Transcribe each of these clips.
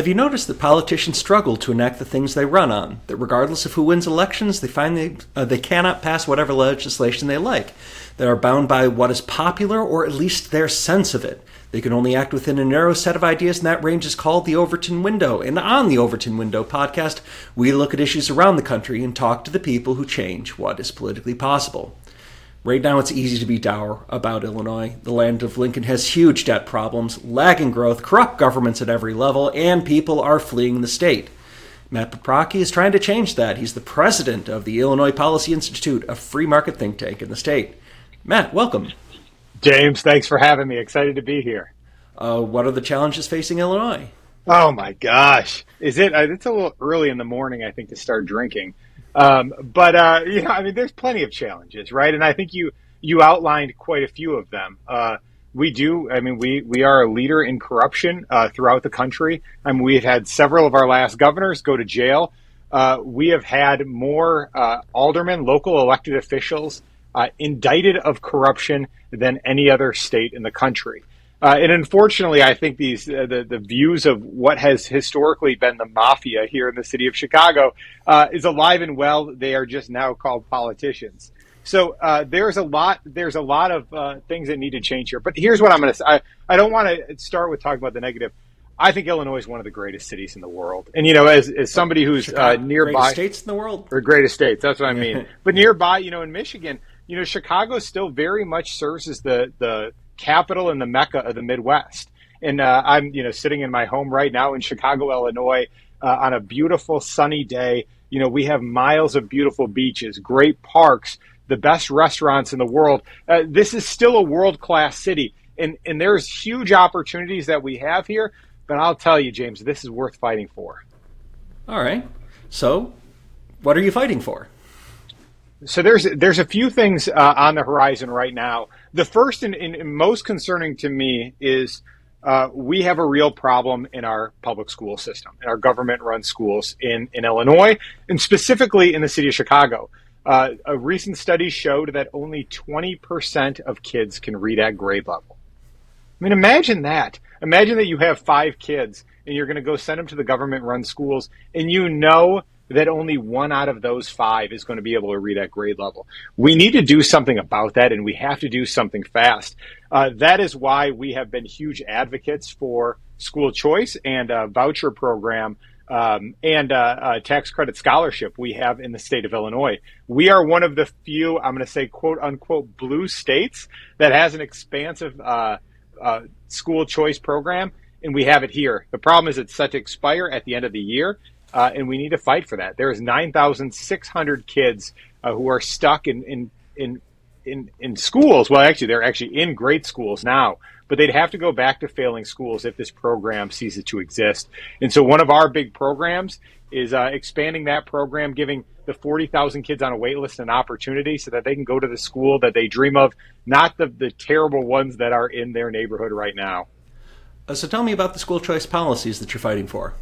Have you noticed that politicians struggle to enact the things they run on? That regardless of who wins elections, they find they, uh, they cannot pass whatever legislation they like. They are bound by what is popular, or at least their sense of it. They can only act within a narrow set of ideas, and that range is called the Overton Window. And on the Overton Window podcast, we look at issues around the country and talk to the people who change what is politically possible. Right now, it's easy to be dour about Illinois. The land of Lincoln has huge debt problems, lagging growth, corrupt governments at every level, and people are fleeing the state. Matt Paprocki is trying to change that. He's the president of the Illinois Policy Institute, a free market think tank in the state. Matt, welcome. James, thanks for having me. Excited to be here. Uh, what are the challenges facing Illinois? Oh my gosh, is it? Uh, it's a little early in the morning, I think, to start drinking. Um, but uh, you know, I mean, there's plenty of challenges, right? And I think you you outlined quite a few of them. Uh, we do. I mean, we we are a leader in corruption uh, throughout the country. I mean, we've had several of our last governors go to jail. Uh, we have had more uh, aldermen, local elected officials, uh, indicted of corruption than any other state in the country. Uh, and unfortunately, I think these uh, the the views of what has historically been the mafia here in the city of Chicago uh, is alive and well. They are just now called politicians. So uh, there's a lot there's a lot of uh, things that need to change here. But here's what I'm going to say. I, I don't want to start with talking about the negative. I think Illinois is one of the greatest cities in the world. And you know, as, as somebody who's Chicago, nearby, states in the world, or greatest states, that's what I mean. but nearby, you know, in Michigan, you know, Chicago still very much serves as the the capital and the mecca of the Midwest. And uh, I'm, you know, sitting in my home right now in Chicago, Illinois, uh, on a beautiful sunny day. You know, we have miles of beautiful beaches, great parks, the best restaurants in the world. Uh, this is still a world class city, and and there's huge opportunities that we have here. But I'll tell you, James, this is worth fighting for. All right. So, what are you fighting for? So there's there's a few things uh, on the horizon right now. The first and, and most concerning to me is uh, we have a real problem in our public school system, in our government-run schools in in Illinois, and specifically in the city of Chicago. Uh, a recent study showed that only 20% of kids can read at grade level. I mean, imagine that. Imagine that you have five kids and you're going to go send them to the government-run schools, and you know that only one out of those five is going to be able to read at grade level. We need to do something about that, and we have to do something fast. Uh, that is why we have been huge advocates for school choice and a voucher program um, and uh, tax credit scholarship we have in the state of Illinois. We are one of the few, I'm going to say, quote unquote, blue states that has an expansive uh, uh, school choice program, and we have it here. The problem is it's set to expire at the end of the year uh, and we need to fight for that. There is 9,600 kids uh, who are stuck in, in, in, in, in schools. Well, actually, they're actually in great schools now, but they'd have to go back to failing schools if this program ceases to exist. And so one of our big programs is uh, expanding that program, giving the 40,000 kids on a wait list an opportunity so that they can go to the school that they dream of, not the, the terrible ones that are in their neighborhood right now. Uh, so tell me about the school choice policies that you're fighting for.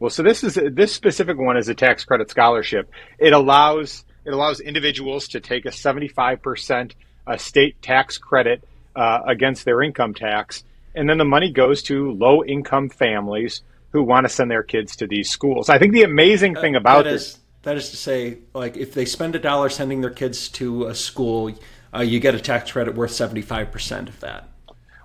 Well, so this is this specific one is a tax credit scholarship. It allows it allows individuals to take a 75% uh, state tax credit uh, against their income tax, and then the money goes to low income families who want to send their kids to these schools. I think the amazing thing about that this that is to say, like if they spend a dollar sending their kids to a school, uh, you get a tax credit worth 75% of that.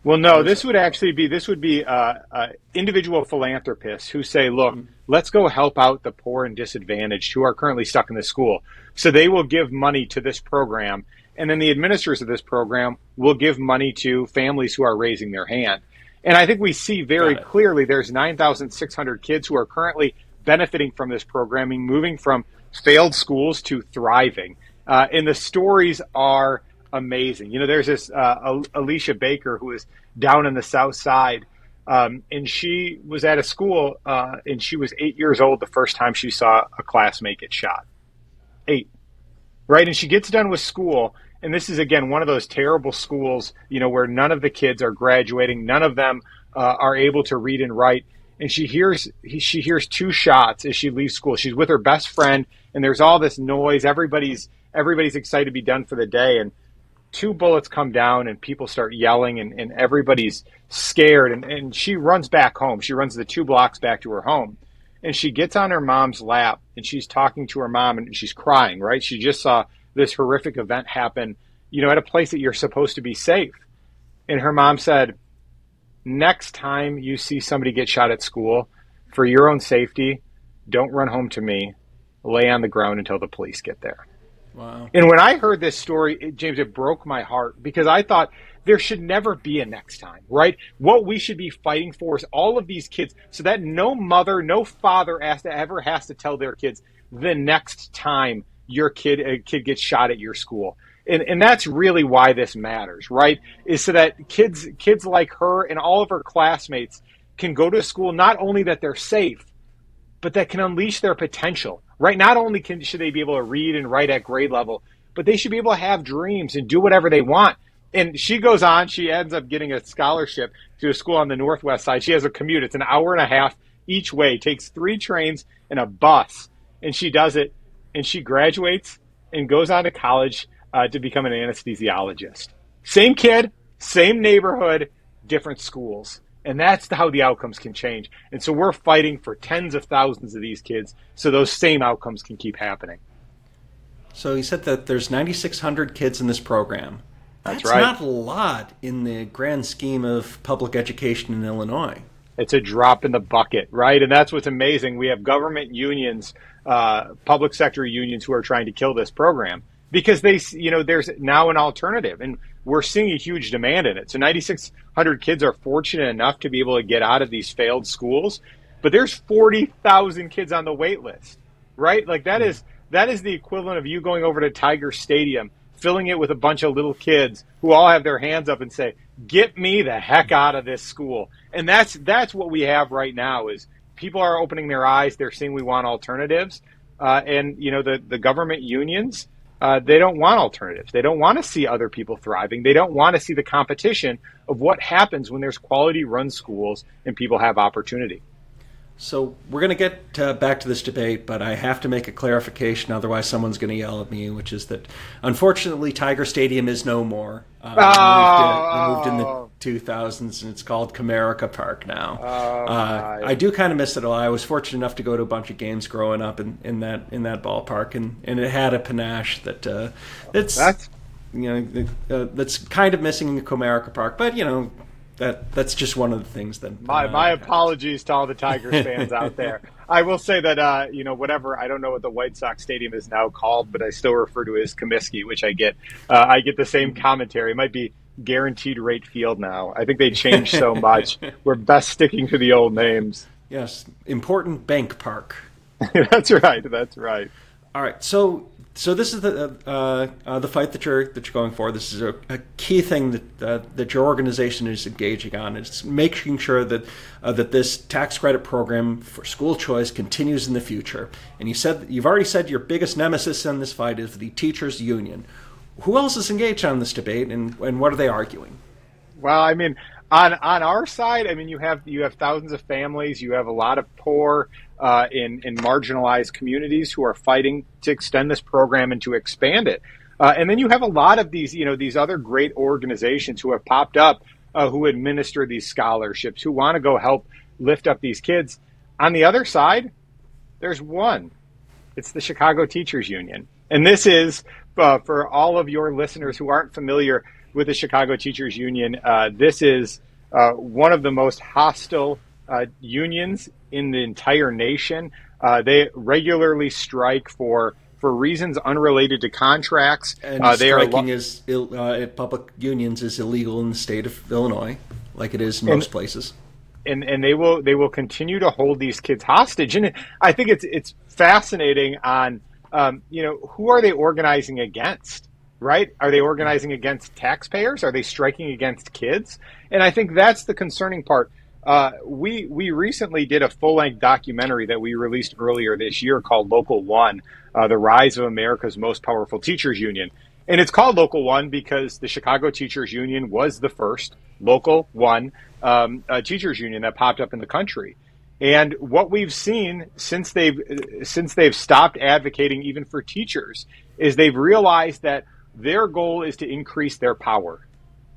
Well, no, this would actually be this would be uh, uh, individual philanthropists who say, "Look, mm-hmm. let's go help out the poor and disadvantaged who are currently stuck in the school." So they will give money to this program, and then the administrators of this program will give money to families who are raising their hand. And I think we see very clearly there's 9,600 kids who are currently benefiting from this programming, moving from failed schools to thriving. Uh, and the stories are amazing. You know, there's this uh, Alicia Baker who is down in the South Side, um, and she was at a school, uh, and she was eight years old the first time she saw a classmate get shot. Eight, right? And she gets done with school, and this is again one of those terrible schools, you know, where none of the kids are graduating, none of them uh, are able to read and write. And she hears she hears two shots as she leaves school. She's with her best friend, and there's all this noise. Everybody's everybody's excited to be done for the day, and two bullets come down and people start yelling and, and everybody's scared and, and she runs back home. She runs the two blocks back to her home and she gets on her mom's lap and she's talking to her mom and she's crying, right? She just saw this horrific event happen, you know, at a place that you're supposed to be safe. And her mom said, next time you see somebody get shot at school, for your own safety, don't run home to me. Lay on the ground until the police get there. Wow. And when I heard this story, it, James, it broke my heart because I thought there should never be a next time, right? What we should be fighting for is all of these kids so that no mother, no father has to ever has to tell their kids the next time your kid a kid gets shot at your school. And, and that's really why this matters, right? Is so that kids kids like her and all of her classmates can go to school not only that they're safe, but that can unleash their potential right? Not only can should they be able to read and write at grade level, but they should be able to have dreams and do whatever they want. And she goes on, she ends up getting a scholarship to a school on the northwest side. She has a commute. It's an hour and a half each way, takes three trains and a bus. And she does it and she graduates and goes on to college uh, to become an anesthesiologist. Same kid, same neighborhood, different schools. And that's how the outcomes can change. And so we're fighting for tens of thousands of these kids so those same outcomes can keep happening. So he said that there's 9,600 kids in this program. That's, That's right. not a lot in the grand scheme of public education in Illinois. It's a drop in the bucket, right? And that's what's amazing. We have government unions, uh, public sector unions who are trying to kill this program because they, you know, there's now an alternative. And we're seeing a huge demand in it. So 9,600 kids are fortunate enough to be able to get out of these failed schools, but there's 40,000 kids on the wait list, right? Like that is that is the equivalent of you going over to Tiger Stadium, filling it with a bunch of little kids who all have their hands up and say, "Get me the heck out of this school." And that's that's what we have right now is people are opening their eyes, they're seeing we want alternatives. Uh, and you know the the government unions uh, they don't want alternatives. They don't want to see other people thriving. They don't want to see the competition of what happens when there's quality run schools and people have opportunity. So we're going to get uh, back to this debate, but I have to make a clarification. Otherwise, someone's going to yell at me, which is that unfortunately, Tiger Stadium is no more. Uh, oh. moved we moved in the 2000s, and it's called Comerica Park now. Oh, uh, I do kind of miss it a lot. I was fortunate enough to go to a bunch of games growing up in, in that in that ballpark, and, and it had a panache that uh, that's, that's you know uh, that's kind of missing in Comerica Park. But you know, that that's just one of the things that my uh, my apologies to all the Tigers fans out there. I will say that uh, you know whatever I don't know what the White Sox stadium is now called, but I still refer to it as Comiskey, which I get. Uh, I get the same commentary. It might be guaranteed rate field now. I think they changed so much. We're best sticking to the old names. Yes, important bank park. that's right. That's right. All right. So so this is the uh, uh, the fight that you're that you're going for. This is a, a key thing that uh, that your organization is engaging on. It's making sure that uh, that this tax credit program for school choice continues in the future. And you said you've already said your biggest nemesis in this fight is the teachers union. Who else is engaged on this debate, and and what are they arguing? Well, I mean, on on our side, I mean, you have you have thousands of families. You have a lot of poor uh, in in marginalized communities who are fighting to extend this program and to expand it. Uh, and then you have a lot of these, you know, these other great organizations who have popped up uh, who administer these scholarships, who want to go help lift up these kids. On the other side, there's one. It's the Chicago Teachers Union, and this is uh, for all of your listeners who aren't familiar with the Chicago Teachers Union. Uh, this is uh, one of the most hostile uh, unions in the entire nation. Uh, they regularly strike for for reasons unrelated to contracts. And uh, they striking are is Ill, uh, public unions is illegal in the state of Illinois, like it is in most places. and and they will they will continue to hold these kids hostage. And I think it's it's fascinating on um, you know who are they organizing against? Right? Are they organizing against taxpayers? Are they striking against kids? And I think that's the concerning part. Uh, we we recently did a full length documentary that we released earlier this year called Local One: uh, The Rise of America's Most Powerful Teachers Union, and it's called Local One because the Chicago Teachers Union was the first Local One um, uh, teachers union that popped up in the country. And what we've seen since they've since they've stopped advocating even for teachers is they've realized that their goal is to increase their power,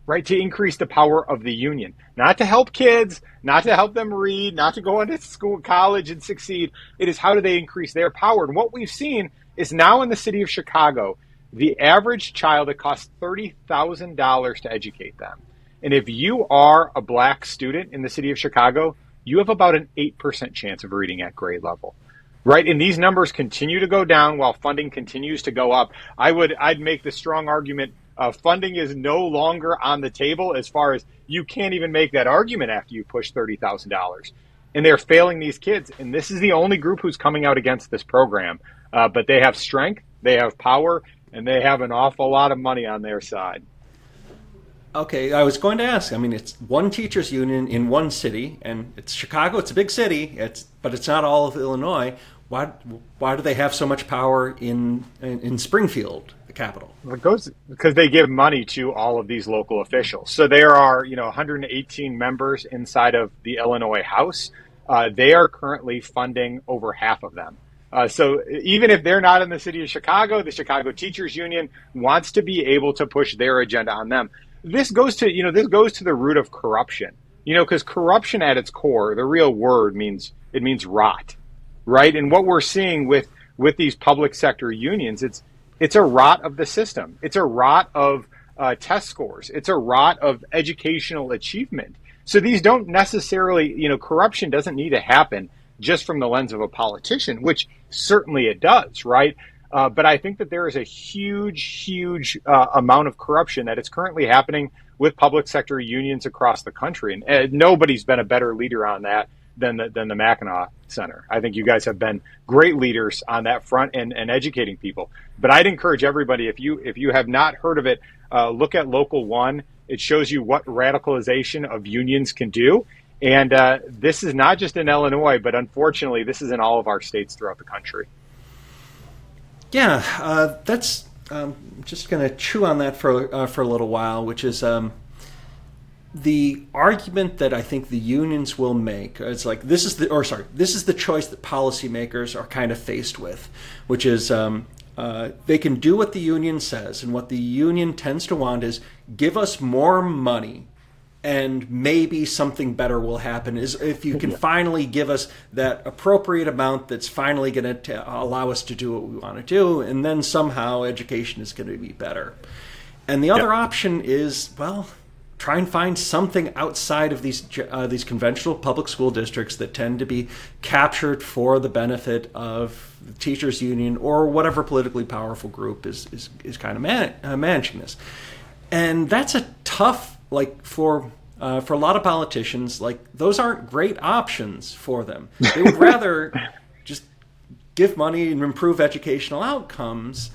right? To increase the power of the union, not to help kids, not to help them read, not to go into school, college and succeed. It is how do they increase their power? And what we've seen is now in the city of Chicago, the average child, it costs $30,000 to educate them. And if you are a black student in the city of Chicago, you have about an 8% chance of reading at grade level. Right? And these numbers continue to go down while funding continues to go up. I would I'd make the strong argument uh, funding is no longer on the table as far as you can't even make that argument after you push $30,000. And they're failing these kids. And this is the only group who's coming out against this program. Uh, but they have strength, they have power, and they have an awful lot of money on their side. Okay, I was going to ask. I mean, it's one teachers union in one city, and it's Chicago. It's a big city. It's but it's not all of Illinois. Why why do they have so much power in in, in Springfield, the capital? Goes because they give money to all of these local officials. So there are you know 118 members inside of the Illinois House. Uh, they are currently funding over half of them. Uh, so even if they're not in the city of Chicago, the Chicago Teachers Union wants to be able to push their agenda on them this goes to you know this goes to the root of corruption. You know, because corruption at its core, the real word means it means rot, right? And what we're seeing with with these public sector unions, it's it's a rot of the system. It's a rot of uh, test scores. It's a rot of educational achievement. So these don't necessarily, you know, corruption doesn't need to happen just from the lens of a politician, which certainly it does, right? Uh, but I think that there is a huge, huge uh, amount of corruption that is currently happening with public sector unions across the country, and, and nobody's been a better leader on that than the, than the Mackinac Center. I think you guys have been great leaders on that front and, and educating people. But I'd encourage everybody if you if you have not heard of it, uh, look at Local One. It shows you what radicalization of unions can do. And uh, this is not just in Illinois, but unfortunately, this is in all of our states throughout the country. Yeah, uh, that's um, just going to chew on that for uh, for a little while, which is um, the argument that I think the unions will make. It's like this is the or sorry, this is the choice that policymakers are kind of faced with, which is um, uh, they can do what the union says, and what the union tends to want is give us more money and maybe something better will happen is if you can finally give us that appropriate amount that's finally going to allow us to do what we want to do and then somehow education is going to be better. And the other option is well try and find something outside of these uh, these conventional public school districts that tend to be captured for the benefit of the teachers union or whatever politically powerful group is is, is kind of man- uh, managing this. And that's a tough like for uh, for a lot of politicians, like those aren't great options for them. They would rather just give money and improve educational outcomes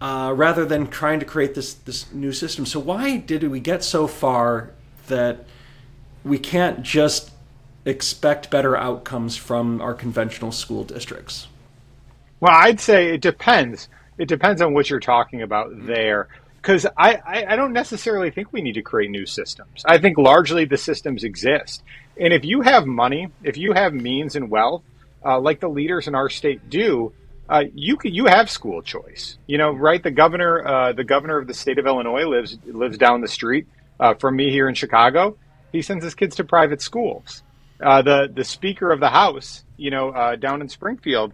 uh, rather than trying to create this this new system. So why did we get so far that we can't just expect better outcomes from our conventional school districts? Well, I'd say it depends. It depends on what you're talking about there because I, I, I, don't necessarily think we need to create new systems. I think largely the systems exist. And if you have money, if you have means and wealth, uh, like the leaders in our state do, uh, you can, you have school choice. You know, right? The governor, uh, the governor of the state of Illinois lives lives down the street uh, from me here in Chicago. He sends his kids to private schools. Uh, the the Speaker of the House, you know, uh, down in Springfield,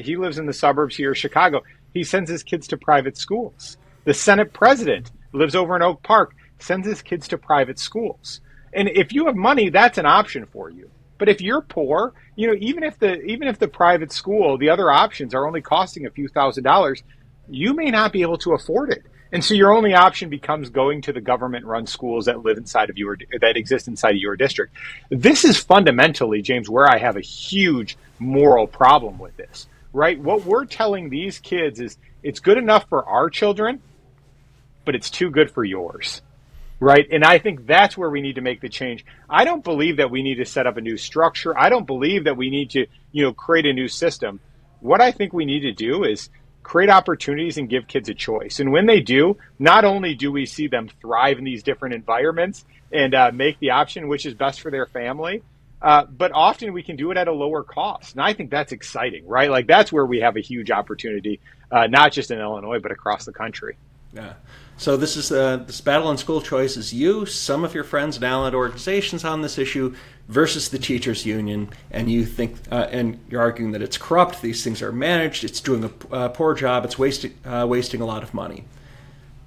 he lives in the suburbs here of Chicago. He sends his kids to private schools. The Senate president lives over in Oak Park, sends his kids to private schools. And if you have money, that's an option for you. But if you're poor, you know, even if the even if the private school, the other options are only costing a few thousand dollars, you may not be able to afford it. And so your only option becomes going to the government run schools that live inside of your that exist inside of your district. This is fundamentally, James, where I have a huge moral problem with this. Right? What we're telling these kids is it's good enough for our children, but it's too good for yours. Right. And I think that's where we need to make the change. I don't believe that we need to set up a new structure. I don't believe that we need to, you know, create a new system. What I think we need to do is create opportunities and give kids a choice. And when they do, not only do we see them thrive in these different environments and uh, make the option which is best for their family, uh, but often we can do it at a lower cost. And I think that's exciting, right? Like that's where we have a huge opportunity, uh, not just in Illinois, but across the country. Yeah. So this is uh, this battle on school choice is you, some of your friends and allied organizations on this issue versus the teachers union, and you think uh, and you're arguing that it's corrupt. These things are managed. It's doing a uh, poor job. It's wasting uh, wasting a lot of money.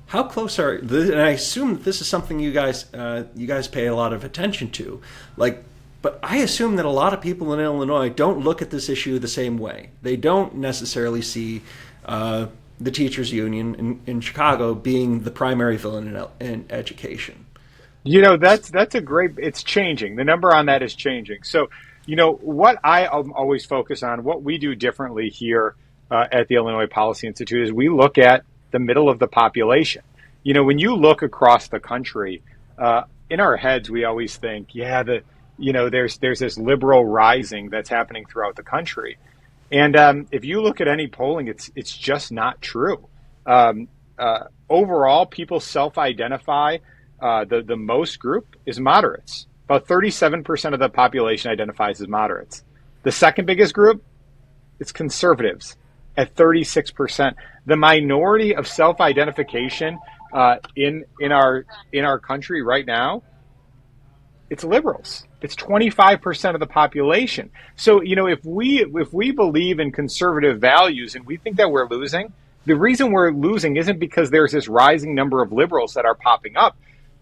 How close are? And I assume that this is something you guys uh, you guys pay a lot of attention to, like. But I assume that a lot of people in Illinois don't look at this issue the same way. They don't necessarily see uh, the teachers union in, in Chicago being the primary villain in, in education. You know, that's that's a great. It's changing. The number on that is changing. So, you know, what I always focus on, what we do differently here uh, at the Illinois Policy Institute is we look at the middle of the population. You know, when you look across the country, uh, in our heads, we always think, yeah, the you know, there's there's this liberal rising that's happening throughout the country, and um, if you look at any polling, it's it's just not true. Um, uh, overall, people self-identify uh, the, the most group is moderates. About 37% of the population identifies as moderates. The second biggest group is conservatives at 36%. The minority of self identification uh, in, in, our, in our country right now, it's liberals. It's 25% of the population. So, you know, if we, if we believe in conservative values and we think that we're losing, the reason we're losing isn't because there's this rising number of liberals that are popping up.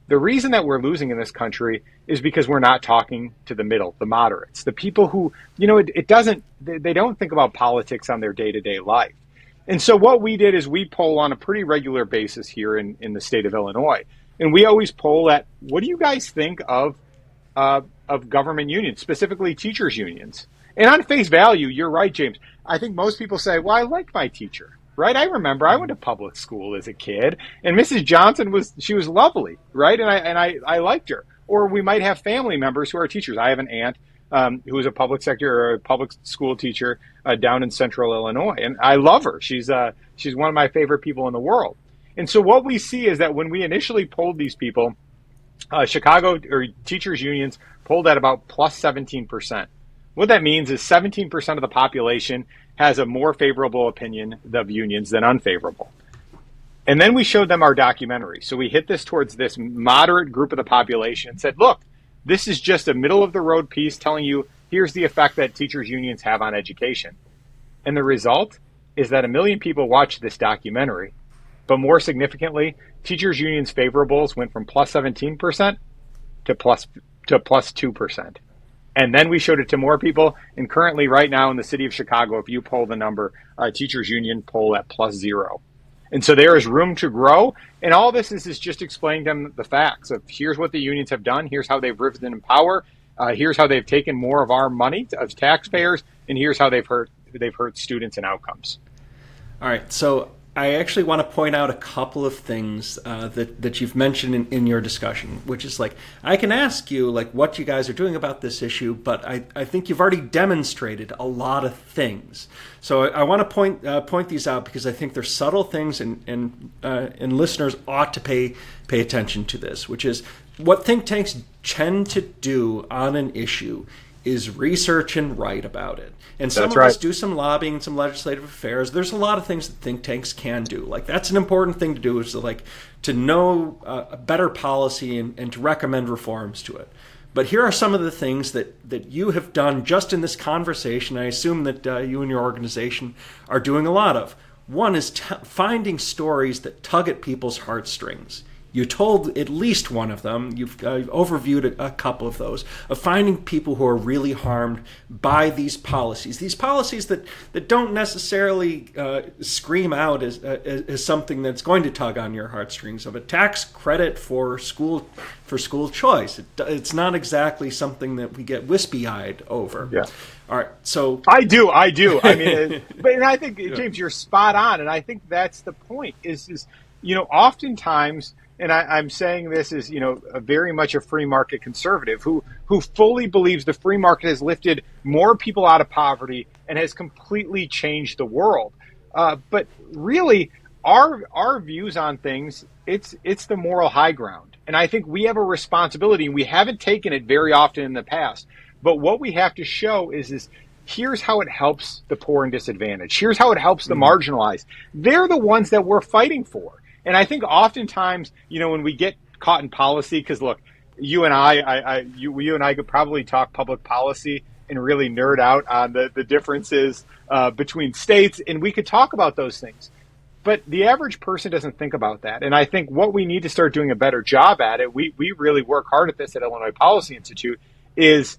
The reason that we're losing in this country is because we're not talking to the middle, the moderates, the people who, you know, it, it doesn't, they, don't think about politics on their day to day life. And so what we did is we poll on a pretty regular basis here in, in the state of Illinois. And we always poll at what do you guys think of, uh, of government unions, specifically teachers' unions? And on face value, you're right, James. I think most people say, well, I like my teacher right? I remember I went to public school as a kid, and Mrs. Johnson was she was lovely, right? And I and I, I liked her. Or we might have family members who are teachers. I have an aunt um, who is a public sector or a public school teacher uh, down in Central Illinois, and I love her. She's uh, she's one of my favorite people in the world. And so what we see is that when we initially polled these people, uh, Chicago or teachers unions polled at about plus plus 17 percent. What that means is 17 percent of the population has a more favorable opinion of unions than unfavorable. And then we showed them our documentary. So we hit this towards this moderate group of the population and said, look, this is just a middle of the road piece telling you here's the effect that teachers' unions have on education. And the result is that a million people watched this documentary. But more significantly, teachers' unions favorables went from plus 17% to plus, to plus 2%. And then we showed it to more people. And currently, right now in the city of Chicago, if you poll the number, uh, teachers union poll at plus zero. And so there is room to grow. And all this is, is just explaining them the facts of here's what the unions have done, here's how they've risen in power, uh, here's how they've taken more of our money as taxpayers, and here's how they've hurt they've hurt students and outcomes. All right. So I actually want to point out a couple of things uh, that that you've mentioned in, in your discussion, which is like I can ask you like what you guys are doing about this issue, but I, I think you've already demonstrated a lot of things. So I, I want to point uh, point these out because I think they're subtle things, and and uh, and listeners ought to pay pay attention to this, which is what think tanks tend to do on an issue is research and write about it. And some that's of right. us do some lobbying, some legislative affairs. There's a lot of things that think tanks can do. Like that's an important thing to do is to like to know uh, a better policy and, and to recommend reforms to it. But here are some of the things that, that you have done just in this conversation. I assume that uh, you and your organization are doing a lot of. One is t- finding stories that tug at people's heartstrings you told at least one of them, you've uh, overviewed a, a, couple of those, of finding people who are really harmed by these policies. These policies that, that don't necessarily uh, scream out as, uh, as something that's going to tug on your heartstrings of a tax credit for school for school choice. It, it's not exactly something that we get wispy eyed over. Yeah. All right. So I do, I do. I mean, but and I think James, you're spot on, and I think that's the point. Is is you know, oftentimes and I, am saying this is you know very much a free market conservative who who fully believes the free market has lifted more people out of poverty and has completely changed the world. Uh, but really, our our views on things it's it's the moral high ground, and I think we have a responsibility. and We haven't taken it very often in the past, but what we have to show is is here's how it helps the poor and disadvantaged. Here's how it helps the mm-hmm. marginalized. They're the ones that we're fighting for. And I think oftentimes, you know, when we get caught in policy, because look, you and I, I, I you, you and I could probably talk public policy and really nerd out on the, the differences uh, between states, and we could talk about those things. But the average person doesn't think about that. And I think what we need to start doing a better job at it, we, we really work hard at this at Illinois Policy Institute, is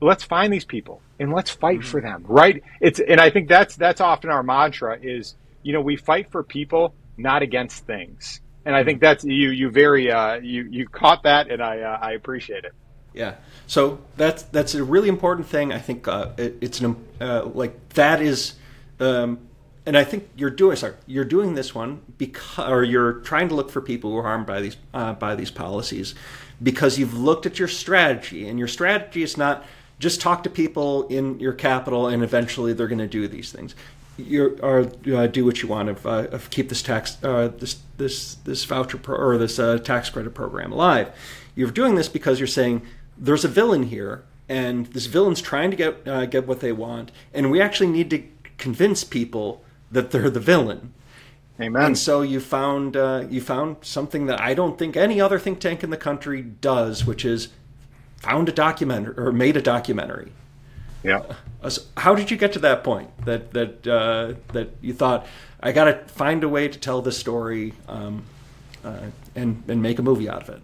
let's find these people and let's fight mm-hmm. for them, right? It's and I think that's that's often our mantra is, you know, we fight for people, not against things. And I think mm-hmm. that's you you very uh, you you caught that and I uh, I appreciate it. Yeah. So that's that's a really important thing. I think uh, it, it's an uh, like that is um, and I think you're doing sorry, you're doing this one because, or you're trying to look for people who are harmed by these uh, by these policies, because you've looked at your strategy, and your strategy is not just talk to people in your capital, and eventually they're going to do these things. You or uh, do what you want of, uh, of keep this tax uh, this this this voucher pro, or this uh, tax credit program alive. You're doing this because you're saying there's a villain here, and this villain's trying to get uh, get what they want, and we actually need to convince people that they're the villain. Amen. And so you found uh, you found something that I don't think any other think tank in the country does, which is found a documentary or made a documentary. Yeah. Uh, so how did you get to that point that that uh, that you thought I got to find a way to tell this story um, uh, and and make a movie out of it?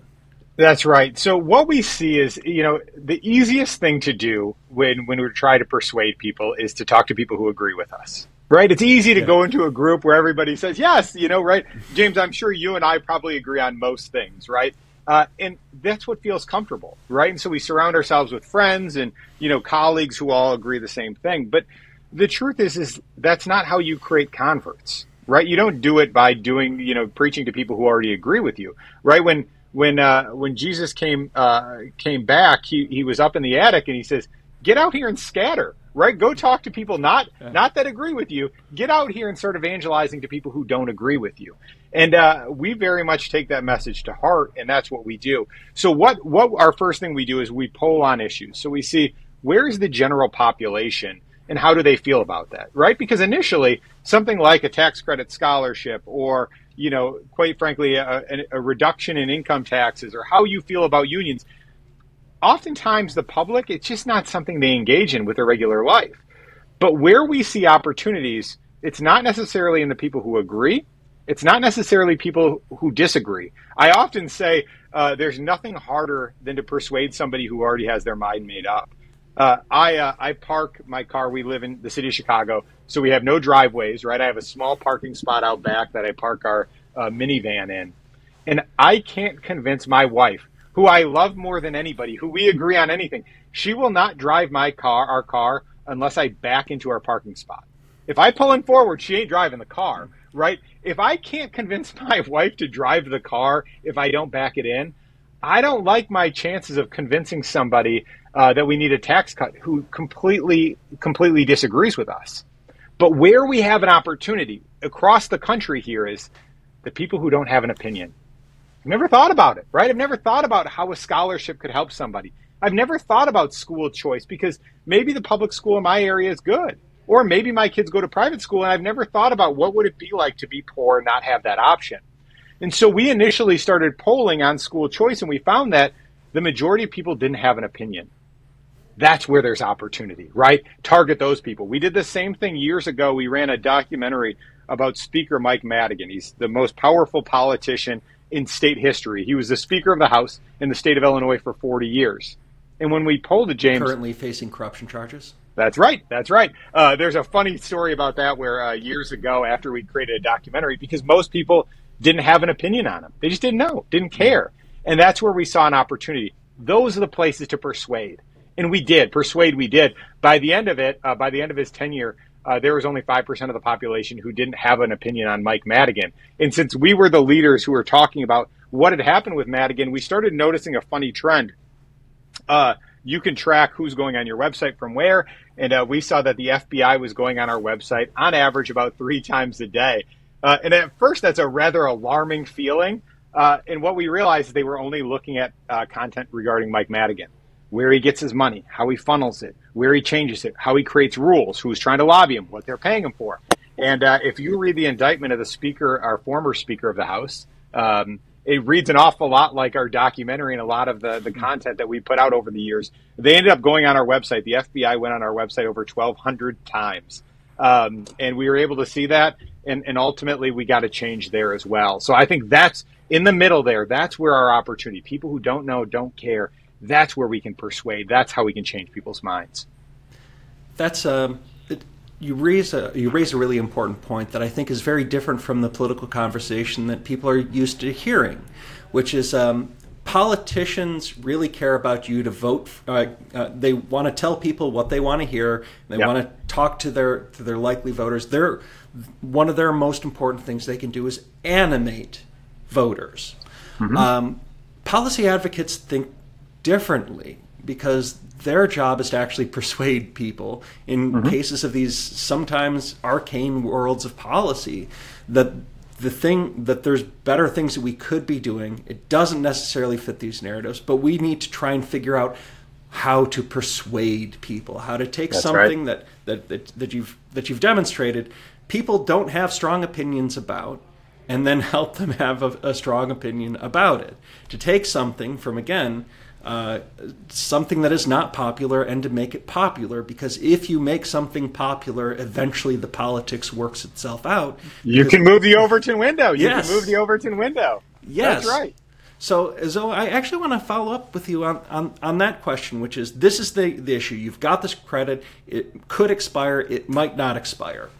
That's right. So what we see is, you know, the easiest thing to do when when we try to persuade people is to talk to people who agree with us right? It's easy to yeah. go into a group where everybody says, yes, you know, right? James, I'm sure you and I probably agree on most things, right? Uh, and that's what feels comfortable, right? And so we surround ourselves with friends and, you know, colleagues who all agree the same thing. But the truth is, is that's not how you create converts, right? You don't do it by doing, you know, preaching to people who already agree with you, right? When, when, uh, when Jesus came, uh, came back, he, he was up in the attic and he says, get out here and scatter right? Go talk to people not yeah. not that agree with you. Get out here and start evangelizing to people who don't agree with you. And uh, we very much take that message to heart, and that's what we do. So what what our first thing we do is we poll on issues. So we see where is the general population and how do they feel about that, right? Because initially something like a tax credit scholarship or you know, quite frankly, a, a reduction in income taxes or how you feel about unions oftentimes the public, it's just not something they engage in with their regular life. But where we see opportunities, it's not necessarily in the people who agree. It's not necessarily people who disagree. I often say uh, there's nothing harder than to persuade somebody who already has their mind made up. Uh, I uh, I park my car. We live in the city of Chicago, so we have no driveways. Right, I have a small parking spot out back that I park our uh, minivan in, and I can't convince my wife who I love more than anybody, who we agree on anything, she will not drive my car, our car, unless I back into our parking spot. If I pull in forward, she ain't driving the car, right? If I can't convince my wife to drive the car if I don't back it in, I don't like my chances of convincing somebody uh, that we need a tax cut who completely completely disagrees with us. But where we have an opportunity across the country here is the people who don't have an opinion. I've never thought about it, right? I've never thought about how a scholarship could help somebody. I've never thought about school choice because maybe the public school in my area is good. Or maybe my kids go to private school and I've never thought about what would it be like to be poor and not have that option. And so we initially started polling on school choice and we found that the majority of people didn't have an opinion. That's where there's opportunity, right? Target those people. We did the same thing years ago. We ran a documentary about Speaker Mike Madigan. He's the most powerful politician in state history. He was the Speaker of the House in the state of Illinois for 40 years. And when we polled James. Currently facing corruption charges? That's right. That's right. Uh, there's a funny story about that where uh, years ago, after we created a documentary, because most people didn't have an opinion on him, they just didn't know, didn't care. And that's where we saw an opportunity. Those are the places to persuade. And we did. Persuade, we did. By the end of it, uh, by the end of his tenure, uh, there was only 5% of the population who didn't have an opinion on Mike Madigan. And since we were the leaders who were talking about what had happened with Madigan, we started noticing a funny trend. Uh, you can track who's going on your website from where. And uh, we saw that the FBI was going on our website on average about three times a day. Uh, and at first, that's a rather alarming feeling. Uh, and what we realized is they were only looking at uh, content regarding Mike Madigan where he gets his money, how he funnels it, where he changes it, how he creates rules, who's trying to lobby him, what they're paying him for. And uh, if you read the indictment of the speaker, our former Speaker of the House, um, it reads an awful lot like our documentary and a lot of the, the content that we put out over the years. They ended up going on our website. The FBI went on our website over 1,200 times. Um, and we were able to see that. And, and ultimately, we got to change there as well. So I think that's in the middle there. That's where our opportunity. People who don't know, don't care. That's where we can persuade. That's how we can change people's minds. That's um, you raise a you raise a really important point that I think is very different from the political conversation that people are used to hearing, which is um, politicians really care about you to vote. Uh, uh, they want to tell people what they want to hear. They yep. want to talk to their to their likely voters. They're one of their most important things they can do is animate voters. Mm-hmm. Um, policy advocates think differently because their job is to actually persuade people in mm-hmm. cases of these sometimes arcane worlds of policy that the thing that there's better things that we could be doing it doesn't necessarily fit these narratives but we need to try and figure out how to persuade people how to take That's something right. that, that, that that you've that you've demonstrated people don't have strong opinions about and then help them have a, a strong opinion about it to take something from again uh, something that is not popular and to make it popular because if you make something popular eventually the politics works itself out. You can move the overton window. You yes. can move the overton window. Yes. that's right. So so i actually want to follow up with you on, on, on that question which is this is the, the issue. You've got this credit. It could expire. It might not expire.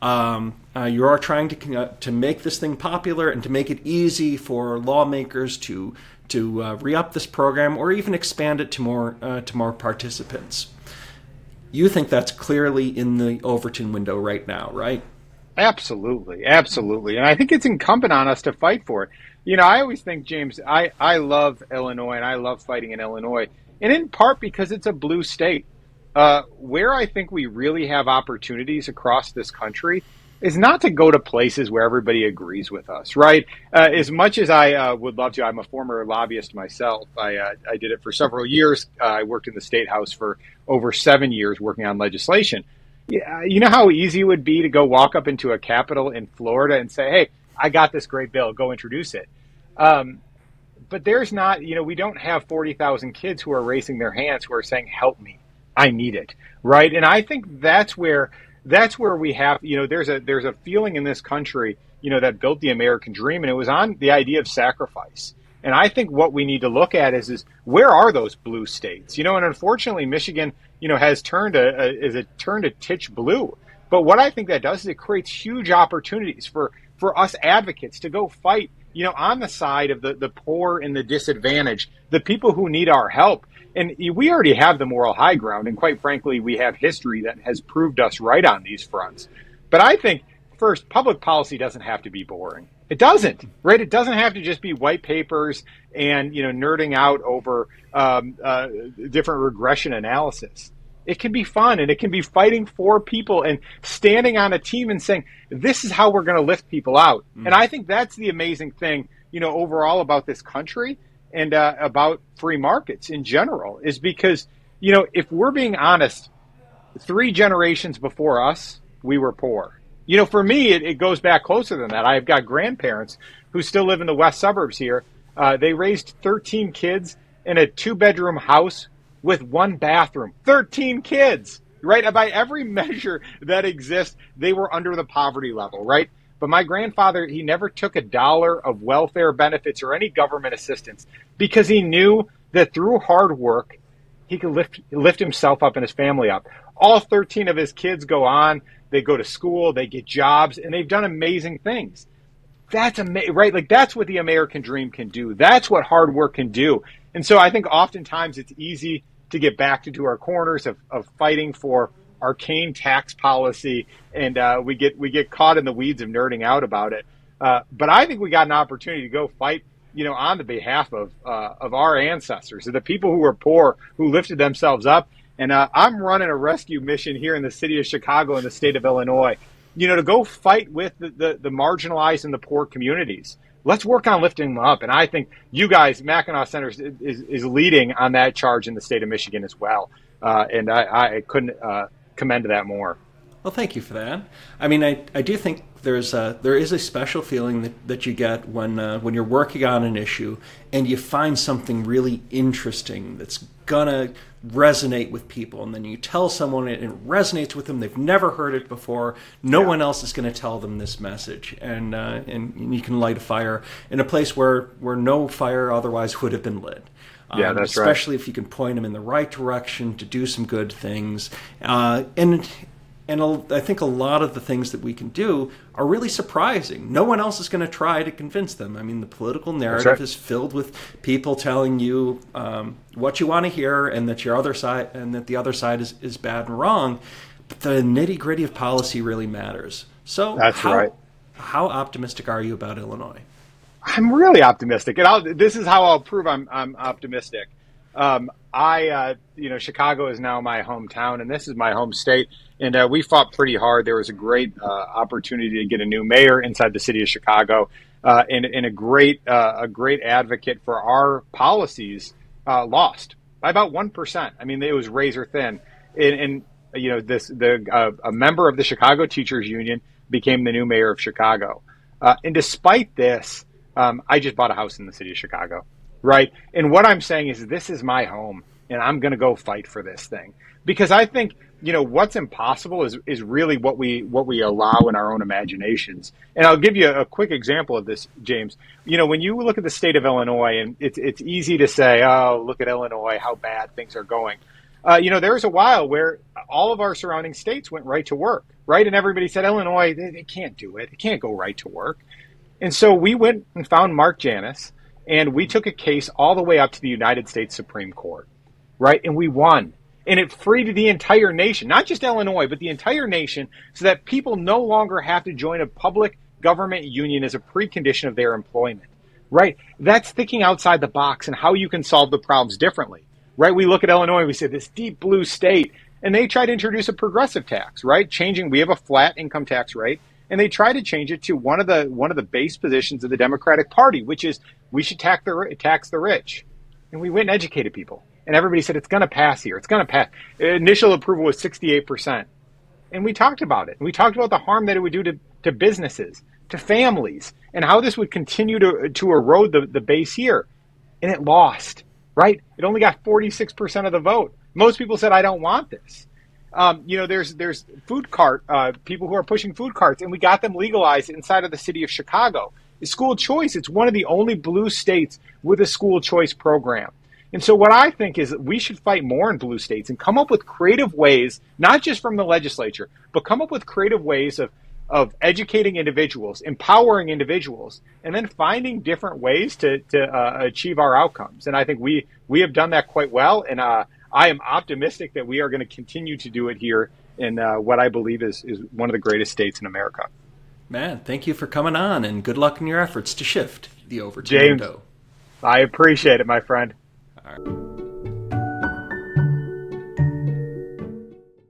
Um, uh, you are trying to uh, to make this thing popular and to make it easy for lawmakers to to uh, re-up this program or even expand it to more uh, to more participants. You think that's clearly in the Overton window right now, right? Absolutely, absolutely, and I think it's incumbent on us to fight for it. You know, I always think, James, I I love Illinois and I love fighting in Illinois, and in part because it's a blue state. Uh, where I think we really have opportunities across this country is not to go to places where everybody agrees with us, right? Uh, as much as I uh, would love to, I'm a former lobbyist myself. I, uh, I did it for several years. Uh, I worked in the state house for over seven years working on legislation. Yeah, you know how easy it would be to go walk up into a capitol in Florida and say, "Hey, I got this great bill. Go introduce it." Um, but there's not, you know, we don't have 40,000 kids who are raising their hands who are saying, "Help me, I need it," right? And I think that's where that's where we have, you know, there's a there's a feeling in this country, you know, that built the American dream, and it was on the idea of sacrifice. And I think what we need to look at is is where are those blue states? You know, and unfortunately, Michigan, you know, has turned a, a is it turned a titch blue. But what I think that does is it creates huge opportunities for for us advocates to go fight, you know, on the side of the the poor and the disadvantaged, the people who need our help and we already have the moral high ground, and quite frankly, we have history that has proved us right on these fronts. But I think first, public policy doesn't have to be boring. It doesn't, right? It doesn't have to just be white papers and you know nerding out over um, uh, different regression analysis. It can be fun, and it can be fighting for people and standing on a team and saying, "This is how we're going to lift people out." Mm. And I think that's the amazing thing, you know, overall about this country and uh, about free markets in general is because, you know, if we're being honest, three generations before us, we were poor. You know, for me, it, it goes back closer than that. I've got grandparents who still live in the west suburbs here. Uh, they raised 13 kids in a two bedroom house with one bathroom. 13 kids, right? By every measure that exists, they were under the poverty level, right? But my grandfather, he never took a dollar of welfare benefits or any government assistance because he knew that through hard work, he could lift, lift himself up and his family up. All 13 of his kids go on, they go to school, they get jobs, and they've done amazing things. That's amazing, right? Like that's what the American dream can do. That's what hard work can do. And so I think oftentimes it's easy to get back into our corners of, of fighting for arcane tax policy, and uh, we get we get caught in the weeds of nerding out about it. Uh, but I think we got an opportunity to go fight, you know, on the behalf of uh, of our ancestors, the people who were poor, who lifted themselves up. And uh, I'm running a rescue mission here in the city of Chicago in the state of Illinois, you know, to go fight with the, the, the marginalized and the poor communities let's work on lifting them up. And I think you guys, Mackinac Center, is, is, is, leading on that charge in the state of Michigan as well. Uh, and I, I couldn't uh, commend that more. Well, thank you for that. I mean, I, I do think there's a, there is a special feeling that, that you get when uh, when you're working on an issue and you find something really interesting that's gonna resonate with people, and then you tell someone it and it resonates with them. They've never heard it before. No yeah. one else is going to tell them this message, and uh, and you can light a fire in a place where where no fire otherwise would have been lit. Yeah, um, that's especially right. Especially if you can point them in the right direction to do some good things. Uh, and and I think a lot of the things that we can do are really surprising. No one else is going to try to convince them. I mean, the political narrative right. is filled with people telling you um, what you want to hear, and that your other side and that the other side is, is bad and wrong. But the nitty gritty of policy really matters. So that's how, right. How optimistic are you about Illinois? I'm really optimistic, and I'll, this is how I'll prove I'm, I'm optimistic. Um, I, uh, you know, Chicago is now my hometown, and this is my home state. And uh, we fought pretty hard. There was a great uh, opportunity to get a new mayor inside the city of Chicago, uh, and, and, a great, uh, a great advocate for our policies uh, lost by about one percent. I mean, it was razor thin. And, and you know, this the a member of the Chicago Teachers Union became the new mayor of Chicago. and despite this, um, I just bought a house in the city of Chicago right? And what I'm saying is, this is my home, and I'm going to go fight for this thing because I think you know what's impossible is is really what we what we allow in our own imaginations. And I'll give you a quick example of this, James. You know, when you look at the state of Illinois, and it's it's easy to say, oh, look at Illinois, how bad things are going. Uh, you know, there was a while where all of our surrounding states went right to work, right? And everybody said, Illinois, they, they can't do it. They can't go right to work. And so we went and found Mark Janus, and we took a case all the way up to the United States Supreme Court, right? And we won. And it freed the entire nation, not just Illinois, but the entire nation, so that people no longer have to join a public government union as a precondition of their employment, right? That's thinking outside the box and how you can solve the problems differently, right? We look at Illinois, we say this deep blue state, and they try to introduce a progressive tax, right? Changing, we have a flat income tax rate and they try to change it to one of the one of the base positions of the Democratic Party, which is we should tax the tax the rich. And we went and educated people, and everybody said it's going to pass here. It's going to pass. Initial approval was 68 percent, and we talked about it. We talked about the harm that it would do to, to businesses, to families, and how this would continue to to erode the, the base here. And it lost. Right? It only got 46 percent of the vote. Most people said I don't want this. Um, you know, there's there's food cart uh, people who are pushing food carts, and we got them legalized inside of the city of Chicago. School choice. It's one of the only blue states with a school choice program. And so, what I think is that we should fight more in blue states and come up with creative ways, not just from the legislature, but come up with creative ways of of educating individuals, empowering individuals, and then finding different ways to to uh, achieve our outcomes. And I think we we have done that quite well. And uh, I am optimistic that we are going to continue to do it here in uh, what I believe is, is one of the greatest states in America. Man, thank you for coming on and good luck in your efforts to shift the Overton James, window. I appreciate it, my friend. All right.